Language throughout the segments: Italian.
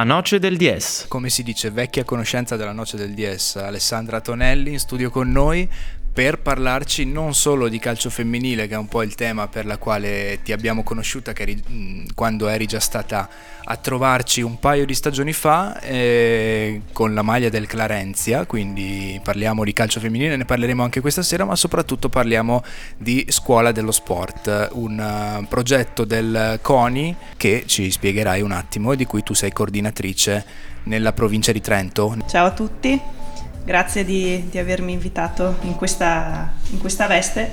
La Noce del DS. Come si dice, vecchia conoscenza della Noce del DS, Alessandra Tonelli in studio con noi per parlarci non solo di calcio femminile, che è un po' il tema per la quale ti abbiamo conosciuta eri, quando eri già stata a trovarci un paio di stagioni fa eh, con la maglia del Clarenzia, quindi parliamo di calcio femminile, ne parleremo anche questa sera, ma soprattutto parliamo di Scuola dello Sport, un uh, progetto del CONI che ci spiegherai un attimo e di cui tu sei coordinatrice nella provincia di Trento. Ciao a tutti. Grazie di, di avermi invitato in questa, in questa veste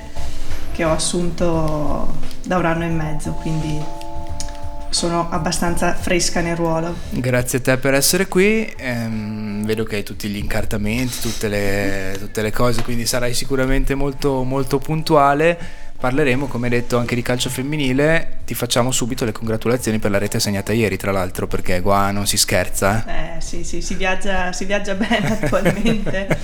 che ho assunto da un anno e mezzo, quindi sono abbastanza fresca nel ruolo. Grazie a te per essere qui, ehm, vedo che hai tutti gli incartamenti, tutte le, tutte le cose, quindi sarai sicuramente molto, molto puntuale parleremo, come detto, anche di calcio femminile. Ti facciamo subito le congratulazioni per la rete segnata ieri, tra l'altro, perché qua non si scherza. Eh, eh sì, sì, si viaggia, si viaggia bene attualmente.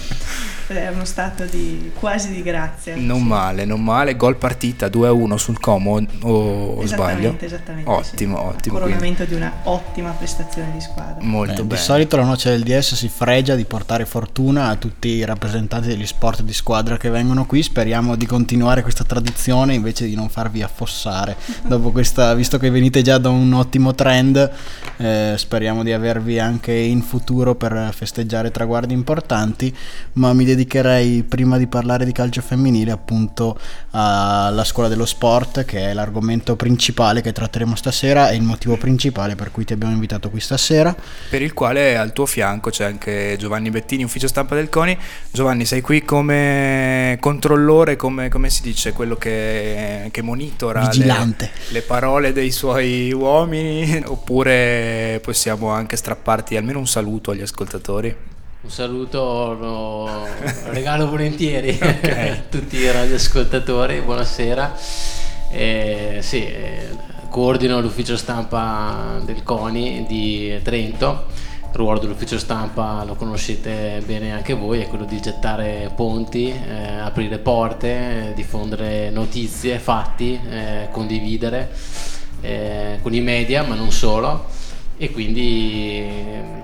è uno stato di quasi di grazia. Non sì. male, non male. Gol partita 2-1 sul Como, o esattamente, sbaglio? Esattamente. Ottimo, sì. ottimo. Il coronamento quindi. di una ottima prestazione di squadra. Molto Beh, bene. Di solito la noce del DS si fregia di portare fortuna a tutti i rappresentanti degli sport di squadra che vengono qui. Speriamo di continuare questa tradizione invece di non farvi affossare. Dopo questa, visto che venite già da un ottimo trend, eh, speriamo di avervi anche in futuro per festeggiare traguardi importanti. Ma mi dedicherei prima di parlare di calcio femminile appunto alla scuola dello sport che è l'argomento principale che tratteremo stasera e il motivo principale per cui ti abbiamo invitato qui stasera. Per il quale al tuo fianco c'è anche Giovanni Bettini ufficio stampa del CONI. Giovanni sei qui come controllore come, come si dice quello che, che monitora le, le parole dei suoi uomini? Oppure possiamo anche strapparti almeno un saluto agli ascoltatori un saluto lo regalo volentieri okay. a tutti i radioascoltatori, buonasera. Eh, sì, eh, coordino l'ufficio stampa del CONI di Trento. Il ruolo dell'ufficio stampa lo conoscete bene anche voi, è quello di gettare ponti, eh, aprire porte, diffondere notizie, fatti, eh, condividere eh, con i media, ma non solo e quindi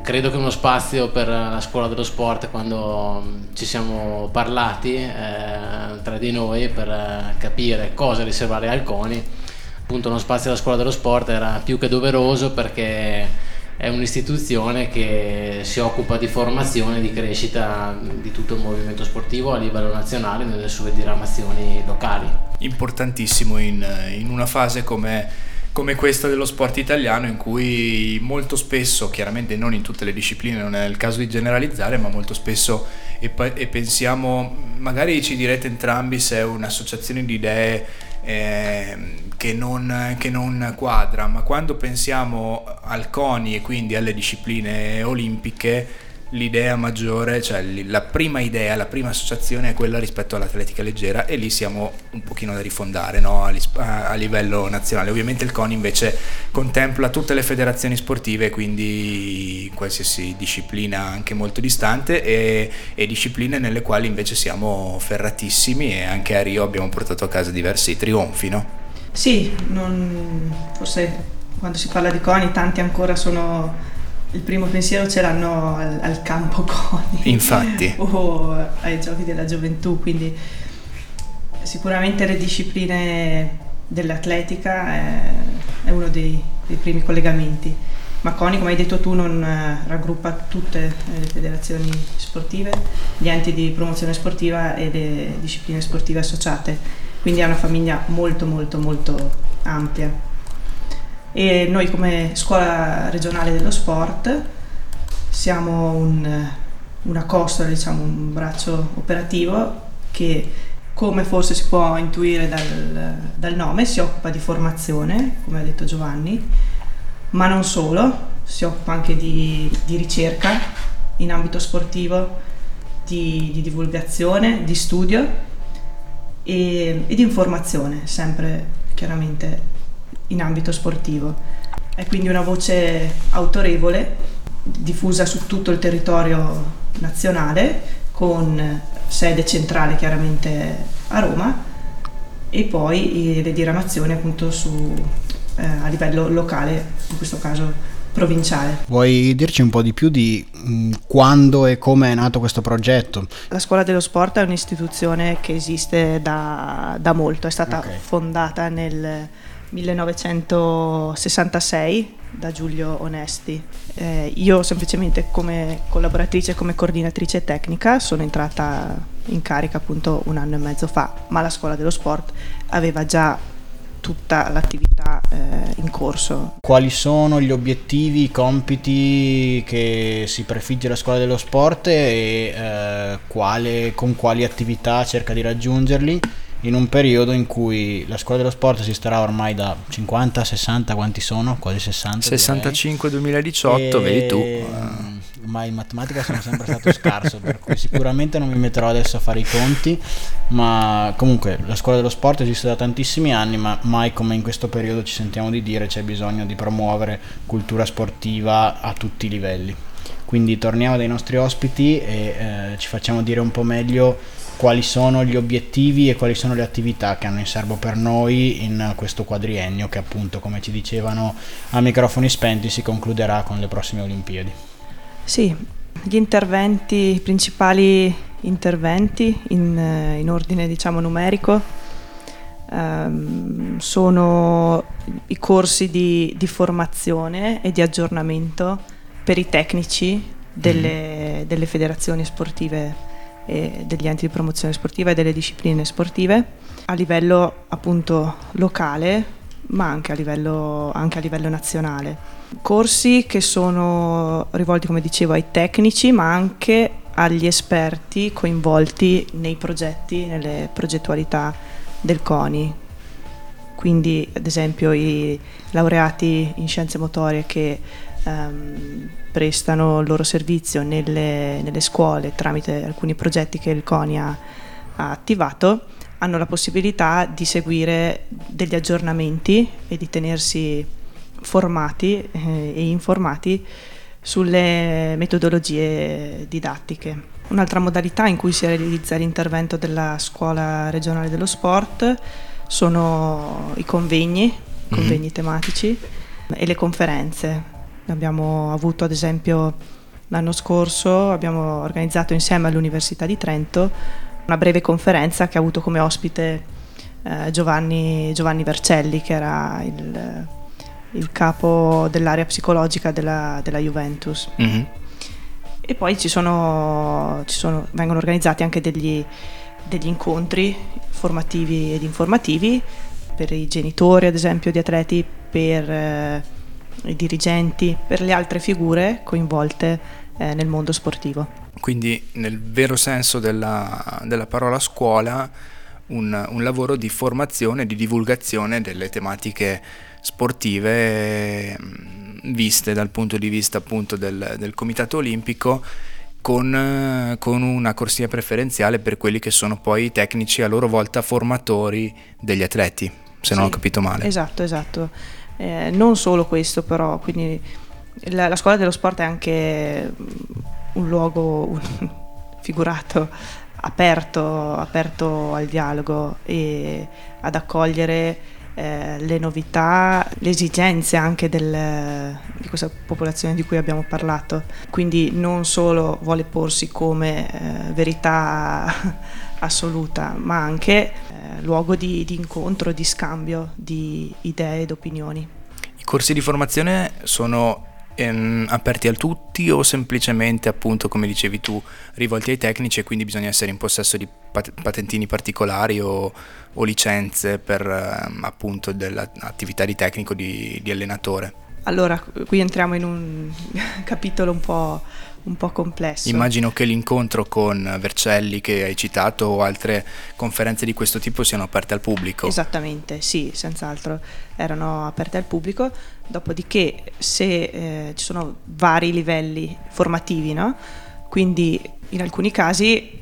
credo che uno spazio per la scuola dello sport quando ci siamo parlati eh, tra di noi per capire cosa riservare al CONI appunto uno spazio della scuola dello sport era più che doveroso perché è un'istituzione che si occupa di formazione e di crescita di tutto il movimento sportivo a livello nazionale nelle sue diramazioni locali. Importantissimo in, in una fase come come questa dello sport italiano in cui molto spesso, chiaramente non in tutte le discipline, non è il caso di generalizzare, ma molto spesso e, e pensiamo, magari ci direte entrambi se è un'associazione di idee eh, che, non, che non quadra, ma quando pensiamo al CONI e quindi alle discipline olimpiche, l'idea maggiore, cioè la prima idea, la prima associazione è quella rispetto all'atletica leggera e lì siamo un pochino da rifondare no? a, livello nazionale. Ovviamente il CONI invece contempla tutte le federazioni sportive, quindi qualsiasi disciplina anche molto distante e, e discipline nelle quali invece siamo ferratissimi e anche a Rio abbiamo portato a casa diversi trionfi. No? Sì, non, forse quando si parla di CONI tanti ancora sono il primo pensiero ce l'hanno al, al campo CONI Infatti. o ai giochi della gioventù, quindi sicuramente le discipline dell'atletica è, è uno dei, dei, primi collegamenti. Ma CONI, come hai detto tu, non eh, raggruppa tutte le federazioni sportive, gli enti di promozione sportiva e le discipline sportive associate, quindi è una famiglia molto molto molto ampia e noi come scuola regionale dello sport siamo un, una costola, diciamo un braccio operativo che come forse si può intuire dal, dal, nome si occupa di formazione, come ha detto Giovanni, ma non solo, si occupa anche di, di ricerca in ambito sportivo, di, di divulgazione, di studio e, e di informazione, sempre chiaramente in ambito sportivo. È quindi una voce autorevole, diffusa su tutto il territorio nazionale, con sede centrale chiaramente a Roma e poi le diramazioni appunto su, eh, a livello locale, in questo caso provinciale. Vuoi dirci un po' di più di mh, quando e come è nato questo progetto? La scuola dello sport è un'istituzione che esiste da, da molto, è stata Ok. fondata nel 1966 da Giulio Onesti. Eh, io semplicemente come collaboratrice, come coordinatrice tecnica sono entrata in carica appunto un anno e mezzo fa, ma la scuola dello sport aveva già tutta l'attività eh, in corso. Quali sono gli obiettivi, i compiti che si prefigge la scuola dello sport e eh, quale- con quali attività cerca di raggiungerli in un periodo in cui la scuola dello sport esisterà ormai da 50, 60, quanti sono? Quasi 60. direi. 65-2018, E- vedi tu. mm, Ma in matematica sono sempre stato scarso, per cui sicuramente non mi metterò adesso a fare i conti, ma comunque la scuola dello sport esiste da tantissimi anni, ma mai come in questo periodo ci sentiamo di dire c'è bisogno di promuovere cultura sportiva a tutti i livelli. Quindi torniamo dai nostri ospiti e eh, ci facciamo dire un po' meglio quali sono gli obiettivi e quali sono le attività che hanno in serbo per noi in questo quadriennio che appunto come ci dicevano a microfoni spenti si concluderà con le prossime Olimpiadi. Sì, gli interventi, i principali interventi in, eh, in ordine diciamo numerico ehm, sono i corsi di, di formazione e di aggiornamento per i tecnici delle, delle federazioni sportive e degli enti di promozione sportiva e delle discipline sportive a livello appunto locale ma anche a livello, anche a livello nazionale corsi che sono rivolti, come dicevo, ai tecnici, ma anche agli esperti coinvolti nei progetti, nelle progettualità del CONI. Quindi, ad esempio, i laureati in scienze motorie che ehm, prestano il loro servizio nelle, nelle scuole tramite alcuni progetti che il CONI ha, ha attivato hanno la possibilità di seguire degli aggiornamenti e di tenersi formati eh, e informati sulle metodologie didattiche. Un'altra modalità in cui si realizza l'intervento della scuola regionale dello sport sono i convegni, convegni tematici e le conferenze. Abbiamo avuto ad esempio l'anno scorso, abbiamo organizzato insieme all'Università di Trento una breve conferenza che ha avuto come ospite eh, Giovanni, Giovanni Vercelli, che era il, il capo dell'area psicologica della, della Juventus. Mhm. E poi ci sono, ci sono- vengono organizzati anche degli, degli incontri formativi ed informativi per i genitori, ad esempio, di atleti, per eh, i dirigenti, per le altre figure coinvolte eh, nel mondo sportivo. Quindi nel vero senso della, della parola scuola, un, un lavoro di formazione di divulgazione delle tematiche sportive mh, viste dal punto di vista appunto del, del Comitato Olimpico con, con una corsia preferenziale per quelli che sono poi i tecnici a loro volta formatori degli atleti, se non Sì, ho capito male. Esatto, esatto. Eh, non solo questo però, quindi la, la scuola dello sport è anche mm, un luogo un- figurato, aperto, aperto al dialogo e ad accogliere eh, le novità, le esigenze anche del- di questa popolazione di cui abbiamo parlato. Quindi non solo vuole porsi come eh, verità assoluta, ma anche eh, luogo di, di incontro, di scambio di idee ed opinioni. I corsi di formazione sono ehm, aperti a tutti o semplicemente, appunto, come dicevi tu, rivolti ai tecnici e quindi bisogna essere in possesso di pat- patentini particolari o, o licenze per ehm, appunto dell'attività di tecnico di, di allenatore? Allora, qui entriamo in un capitolo un po', un po' complesso. Immagino che l'incontro con Vercelli che hai citato o altre conferenze di questo tipo siano aperte al pubblico. Esattamente, sì, senz'altro erano aperte al pubblico, dopodiché se eh, ci sono vari livelli formativi, no? quindi in alcuni casi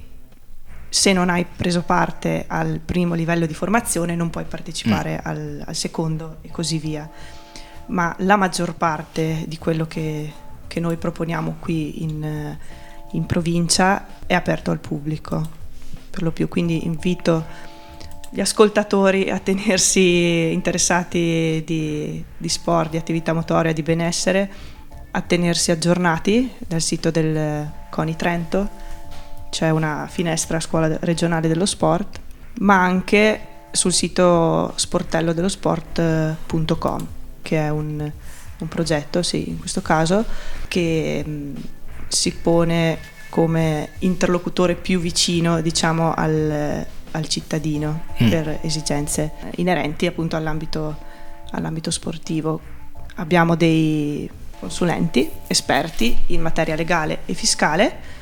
se non hai preso parte al primo livello di formazione non puoi partecipare al, al secondo e così via. Ma la maggior parte di quello che, che noi proponiamo qui in, eh, in provincia è aperto al pubblico, per lo più, quindi invito gli ascoltatori a tenersi interessati di, di sport, di attività motoria, di benessere, a tenersi aggiornati dal sito del CONI Trento, c'è una finestra scuola regionale dello sport, ma anche sul sito sportellodellosport.com, che è un, un progetto, sì, in questo caso, che mh, si pone come interlocutore più vicino, diciamo, al, al cittadino mm. per esigenze inerenti appunto all'ambito, all'ambito sportivo. Abbiamo dei consulenti esperti in materia legale e fiscale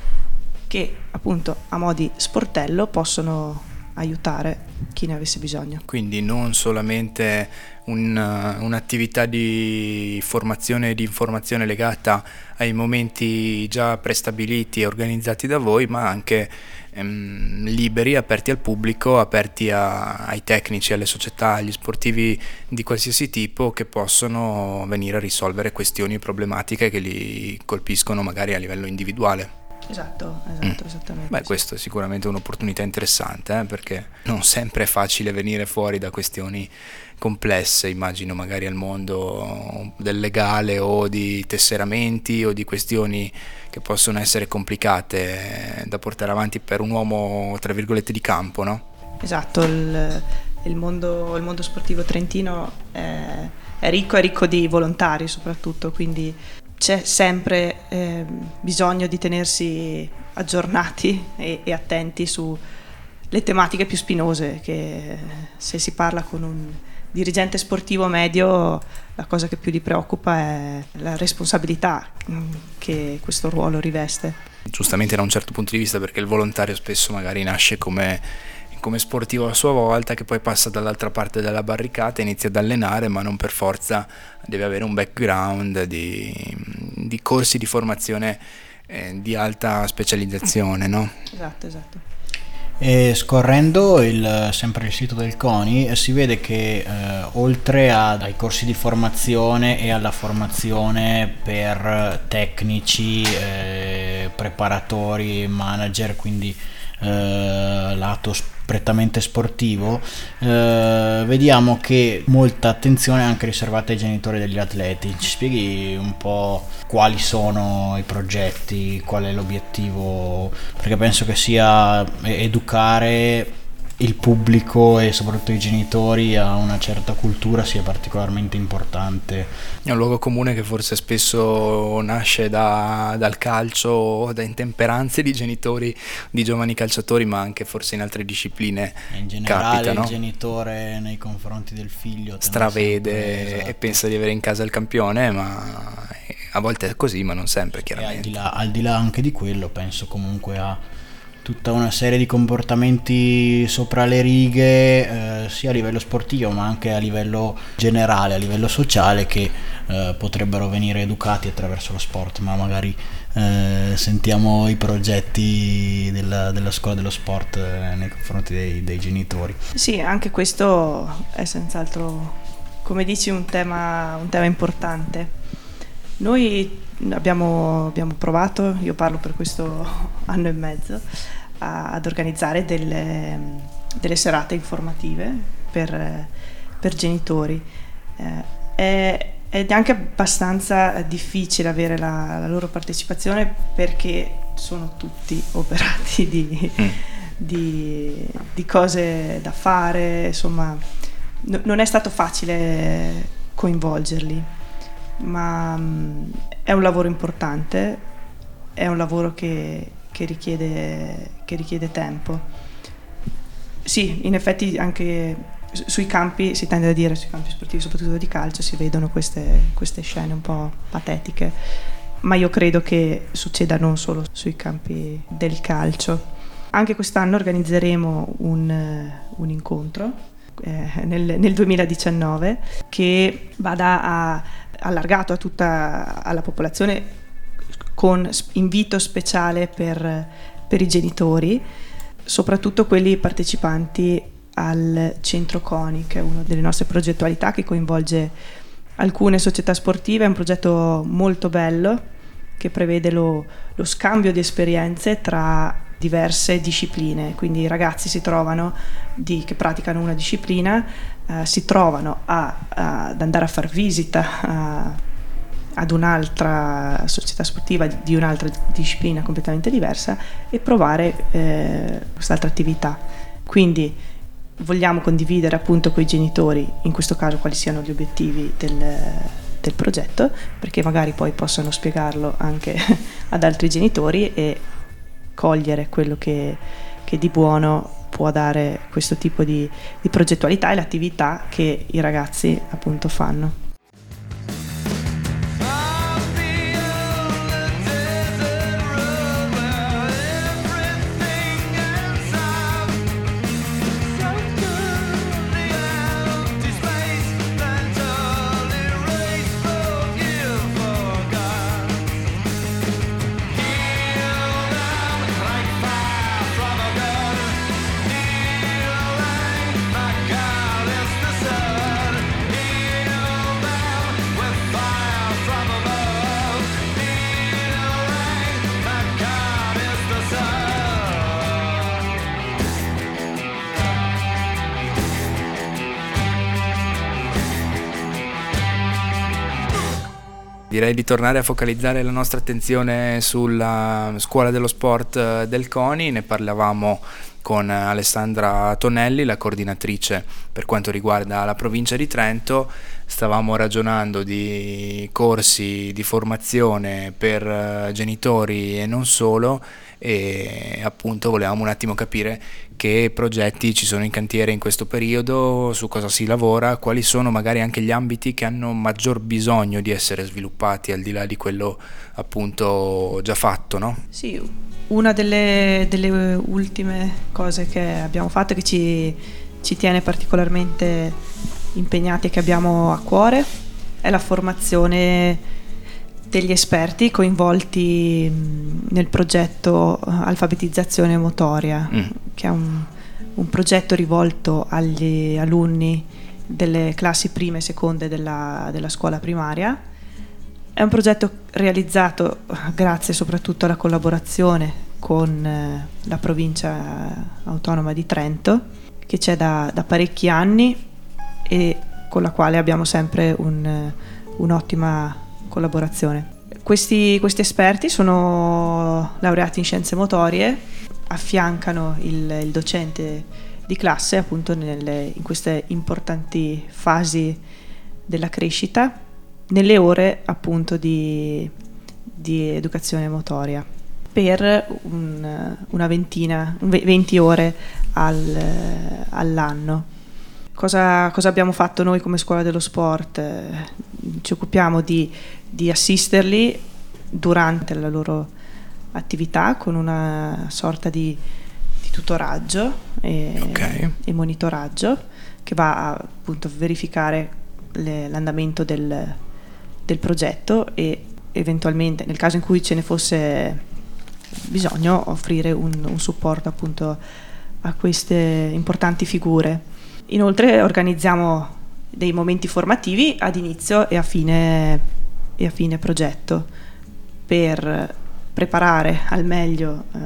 che appunto a modi sportello possono aiutare chi ne avesse bisogno. Quindi non solamente un, un'attività di formazione e di informazione legata ai momenti già prestabiliti e organizzati da voi, ma anche ehm, liberi, aperti al pubblico, aperti a, ai tecnici, alle società, agli sportivi di qualsiasi tipo che possono venire a risolvere questioni e problematiche che li colpiscono magari a livello individuale. Esatto, esatto, mm. esattamente. Beh, questo è sicuramente un'opportunità interessante, eh, perché non sempre è facile venire fuori da questioni complesse, immagino magari al mondo del legale o di tesseramenti o di questioni che possono essere complicate da portare avanti per un uomo, tra virgolette, di campo, no? Esatto, il, il, mondo, il mondo, sportivo trentino è, è ricco, è ricco di volontari soprattutto, quindi c'è sempre eh, bisogno di tenersi aggiornati e, e attenti sulle tematiche più spinose che se si parla con un dirigente sportivo medio la cosa che più li preoccupa è la responsabilità mm, che questo ruolo riveste. Giustamente da un certo punto di vista perché il volontario spesso magari nasce come come sportivo a sua volta che poi passa dall'altra parte della barricata, inizia ad allenare ma non per forza deve avere un background di, di corsi di formazione eh, di alta specializzazione. No? Esatto, esatto. E scorrendo il, sempre il sito del CONI eh, si vede che eh, oltre a, ai corsi di formazione e alla formazione per tecnici, eh, preparatori, manager, quindi eh, lato prettamente sportivo, eh, vediamo che molta attenzione è anche riservata ai genitori degli atleti. Ci spieghi un po' quali sono i progetti, qual è l'obiettivo? Perché penso che sia educare il pubblico e soprattutto i genitori a una certa cultura sia particolarmente importante. È un luogo comune che forse spesso nasce da, dal calcio o da intemperanze di genitori di giovani calciatori, ma anche forse in altre discipline. In generale capita, no? il genitore nei confronti del figlio stravede esatto. e pensa di avere in casa il campione, ma a volte è così, ma non sempre chiaramente. Al di, là, al di là anche di quello penso comunque a tutta una serie di comportamenti sopra le righe, eh, sia a livello sportivo ma anche a livello generale, a livello sociale, che eh, potrebbero venire educati attraverso lo sport, ma magari eh, sentiamo i progetti della, della scuola dello sport eh, nei confronti dei, dei genitori. Sì, anche questo è senz'altro, come dici, un tema, un tema importante. Noi abbiamo, abbiamo, provato, io parlo per questo anno e mezzo, a, ad organizzare delle, delle, serate informative per, per genitori. Eh, è, ed è anche abbastanza difficile avere la, la, loro partecipazione perché sono tutti operati di, mm. di, di cose da fare, insomma no, non è stato facile coinvolgerli, ma um, è un lavoro importante, è un lavoro che, che, richiede, che richiede tempo. Sì, in effetti anche sui campi, si tende a dire, sui campi sportivi, soprattutto di calcio, si vedono queste, queste, scene un po' patetiche, ma io credo che succeda non solo sui campi del calcio. Anche quest'anno organizzeremo un, un incontro eh, nel, nel, 2019 che vada a allargato a tutta alla popolazione con invito speciale per, per i genitori, soprattutto quelli partecipanti al Centro CONI, che è una delle nostre progettualità che coinvolge alcune società sportive, è un progetto molto bello che prevede lo, lo scambio di esperienze tra diverse discipline, quindi i ragazzi si trovano di, che praticano una disciplina, eh, si trovano a, a, ad andare a far visita a, ad un'altra società sportiva di un'altra disciplina completamente diversa e provare eh, quest'altra attività. Quindi vogliamo condividere appunto con i genitori, in questo caso quali siano gli obiettivi del, del progetto, perché magari poi possano spiegarlo anche ad altri genitori e cogliere quello che, che di buono può dare questo tipo di, di progettualità e l'attività che i ragazzi appunto fanno. Direi di tornare a focalizzare la nostra attenzione sulla scuola dello sport eh, del CONI, ne parlavamo con Alessandra Tonelli, la coordinatrice per quanto riguarda la provincia di Trento. Stavamo ragionando di corsi di formazione per eh, genitori e non solo e appunto volevamo un attimo capire che progetti ci sono in cantiere in questo periodo, su cosa si lavora, quali sono magari anche gli ambiti che hanno maggior bisogno di essere sviluppati al di là di quello appunto già fatto, no? Sì, una delle, delle ultime cose che abbiamo fatto che ci, ci tiene particolarmente impegnati e che abbiamo a cuore è la formazione degli esperti coinvolti nel progetto eh, Alfabetizzazione Motoria, mm. che è un, un, progetto rivolto agli alunni delle classi prime e seconde della, della scuola primaria. È un progetto realizzato grazie soprattutto alla collaborazione con eh, la provincia autonoma di Trento, che c'è da, da parecchi anni e con la quale abbiamo sempre un, un'ottima collaborazione. Questi, questi, esperti sono laureati in scienze motorie, affiancano il, il docente di classe appunto nelle, in queste importanti fasi della crescita, nelle ore appunto di, di educazione motoria per un, una ventina, 20 ore al, all'anno. Cosa, cosa, abbiamo fatto noi come scuola dello sport? Ci occupiamo di, di assisterli durante la loro attività con una sorta di, di tutoraggio e, okay. e, monitoraggio che va a appunto verificare le, l'andamento del, del progetto e eventualmente nel caso in cui ce ne fosse bisogno offrire un, un supporto appunto a queste importanti figure. Inoltre organizziamo dei momenti formativi ad inizio e a fine, e a fine progetto per preparare al meglio, eh,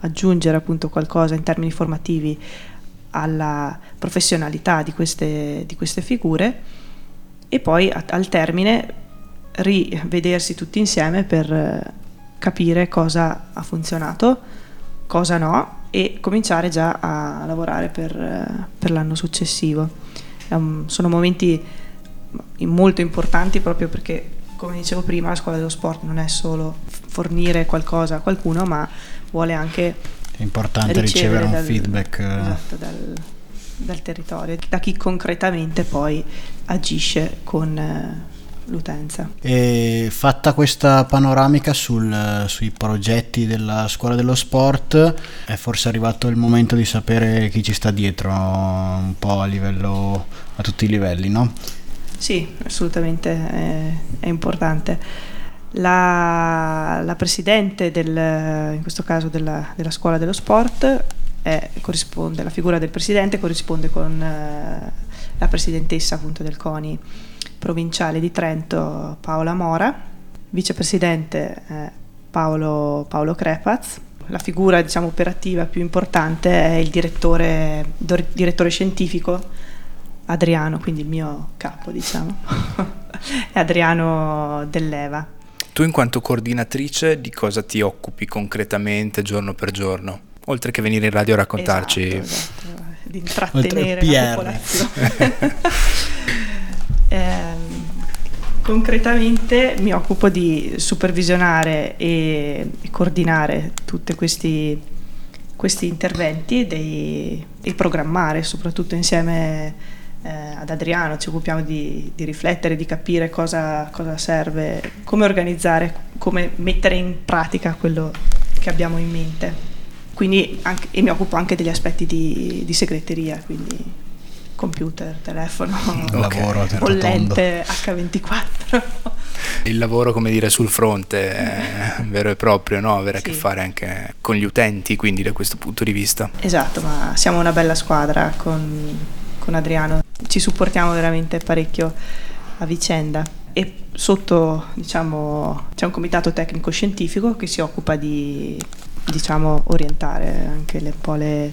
aggiungere appunto qualcosa in termini formativi alla professionalità di queste, di queste figure e poi a, al termine rivedersi tutti insieme per eh, capire cosa ha funzionato, cosa no e cominciare già a lavorare per, per l'anno successivo. Um, sono momenti molto importanti proprio perché, come dicevo prima, la scuola dello sport non è solo fornire qualcosa a qualcuno, ma vuole anche... È importante ricevere, ricevere un dal, feedback. Eh. Esatto, dal, dal, territorio, da chi concretamente poi agisce con... Eh, l'utenza. E fatta questa panoramica sul, sui progetti della scuola dello sport, è forse arrivato il momento di sapere chi ci sta dietro un po' a livello a tutti i livelli, no? Sì, assolutamente è, è importante. La, la, presidente del, in questo caso della, della scuola dello sport è, la figura del presidente corrisponde con eh, la presidentessa appunto del CONI provinciale di Trento Paola Mora, vicepresidente eh, Paolo, Paolo Crepaz. La figura diciamo, operativa più importante è il direttore, direttore scientifico Adriano, quindi il mio capo, diciamo. e Adriano Dell'Eva. Tu in quanto coordinatrice di cosa ti occupi concretamente giorno per giorno? Oltre che venire in radio a raccontarci... Esatto, esatto. Di intrattenere la popolazione. eh, concretamente mi occupo di supervisionare e, e coordinare tutti questi, questi interventi dei, e programmare soprattutto insieme eh, ad Adriano ci occupiamo di, di, riflettere, di capire cosa, cosa serve, come organizzare, come mettere in pratica quello che abbiamo in mente. Quindi anche, e mi occupo anche degli aspetti di, di segreteria, quindi computer, telefono, lavoro bollente H24. Il lavoro, come dire, sul fronte è vero e proprio, no? avere sì. a che fare anche con gli utenti, quindi da questo punto di vista. Esatto, ma siamo una bella squadra con, con Adriano, ci supportiamo veramente parecchio a vicenda e sotto diciamo, c'è un comitato tecnico scientifico che si occupa di diciamo, orientare anche le, un po' le,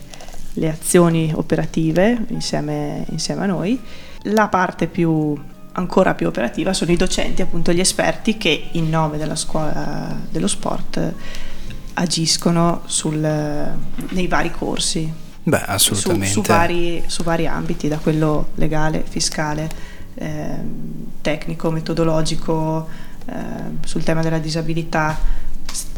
le azioni operative insieme, insieme, a noi. La parte più, ancora più operativa sono i docenti, appunto gli esperti che in nome della scuola dello sport agiscono sul, nei vari corsi. Beh, assolutamente. Su, su, vari, su vari ambiti, da quello legale, fiscale, eh, tecnico, metodologico, eh, sul tema della disabilità,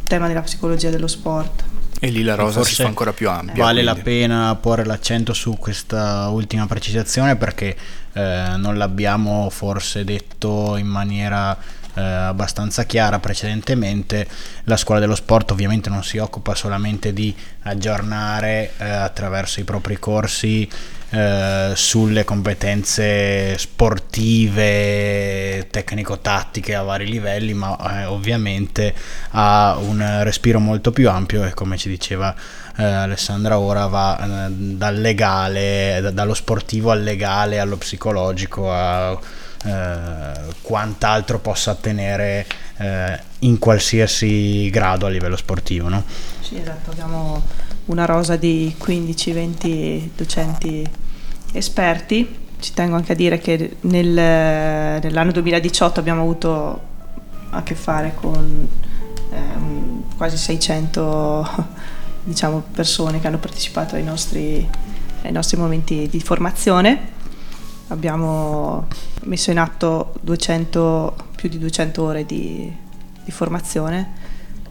tema della psicologia dello sport. E lì la rosa si fa ancora più ampia. Vale quindi. la pena porre l'accento su questa ultima precisazione perché eh, non l'abbiamo forse detto in maniera eh, abbastanza chiara precedentemente, la scuola dello sport ovviamente non si occupa solamente di aggiornare eh, attraverso i propri corsi eh, sulle competenze sportive, tecnico-tattiche a vari livelli, ma eh, ovviamente ha un respiro molto più ampio e come ci diceva eh, Alessandra ora va eh, dal legale, da, dallo sportivo al legale, allo psicologico, a eh, quant'altro possa ottenere eh, in qualsiasi grado a livello sportivo. No? Sì, esatto, abbiamo una rosa di 15-20 docenti esperti. Ci tengo anche a dire che nel, nell'anno 2018 abbiamo avuto a che fare con eh, quasi 600 diciamo, persone che hanno partecipato ai nostri, ai nostri momenti di formazione abbiamo messo in atto 200, più di 200 ore di, di formazione,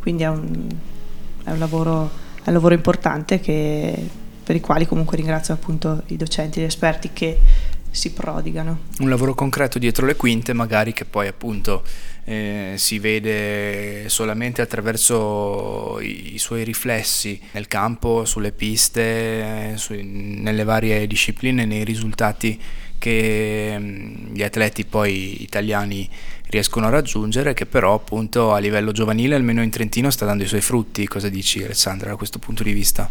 quindi è un, è un, lavoro, è un lavoro, importante che, per i quali comunque ringrazio appunto i docenti e gli esperti che si prodigano. Un lavoro concreto dietro le quinte, magari che poi appunto eh, si vede solamente attraverso i, i, suoi riflessi nel campo, sulle piste, su, nelle varie discipline, nei risultati che mm, gli atleti poi italiani riescono a raggiungere, che però appunto a livello giovanile, almeno in Trentino, sta dando i suoi frutti. Cosa dici Alessandra da questo punto di vista?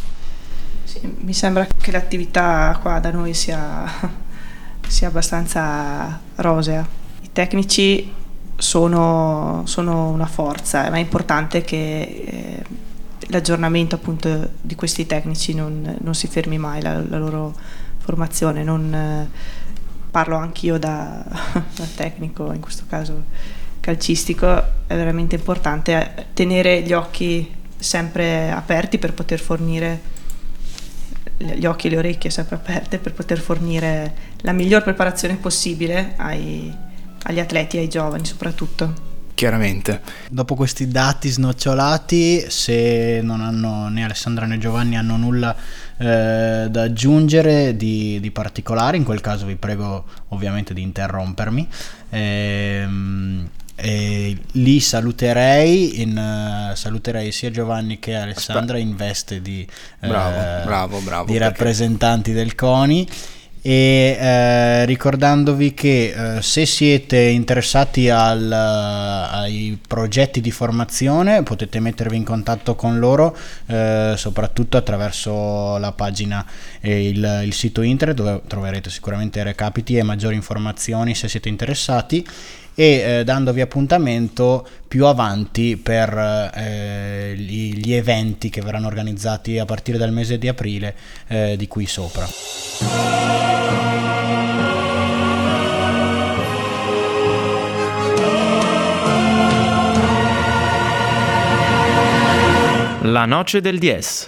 Sì, mi sembra che l'attività qua da noi sia, sia abbastanza rosea. I tecnici sono, sono, una forza, ma è importante che eh, l'aggiornamento appunto di questi tecnici non, non si fermi mai, la, la loro formazione non... Eh, parlo anch'io da, da tecnico, in questo caso calcistico, è veramente importante tenere gli occhi sempre aperti per poter fornire gli occhi e le orecchie sempre aperte per poter fornire la miglior preparazione possibile ai, agli atleti ai giovani soprattutto. Chiaramente. Dopo questi dati snocciolati, se non hanno né Alessandra né Giovanni hanno nulla eh, da aggiungere di, di, particolare, in quel caso vi prego ovviamente di interrompermi. Ehm, e lì saluterei, in, uh, saluterei sia Giovanni che Alessandra in veste di, bravo, uh, bravo, bravo, di rappresentanti del CONI e eh, ricordandovi che eh, se siete interessati al, ai progetti di formazione potete mettervi in contatto con loro eh, soprattutto attraverso la pagina e il, il sito internet dove troverete sicuramente recapiti e maggiori informazioni se siete interessati e eh, dandovi appuntamento più avanti per eh, gli, gli, eventi che verranno organizzati a partire dal mese di aprile eh, di qui sopra. La noce del 10.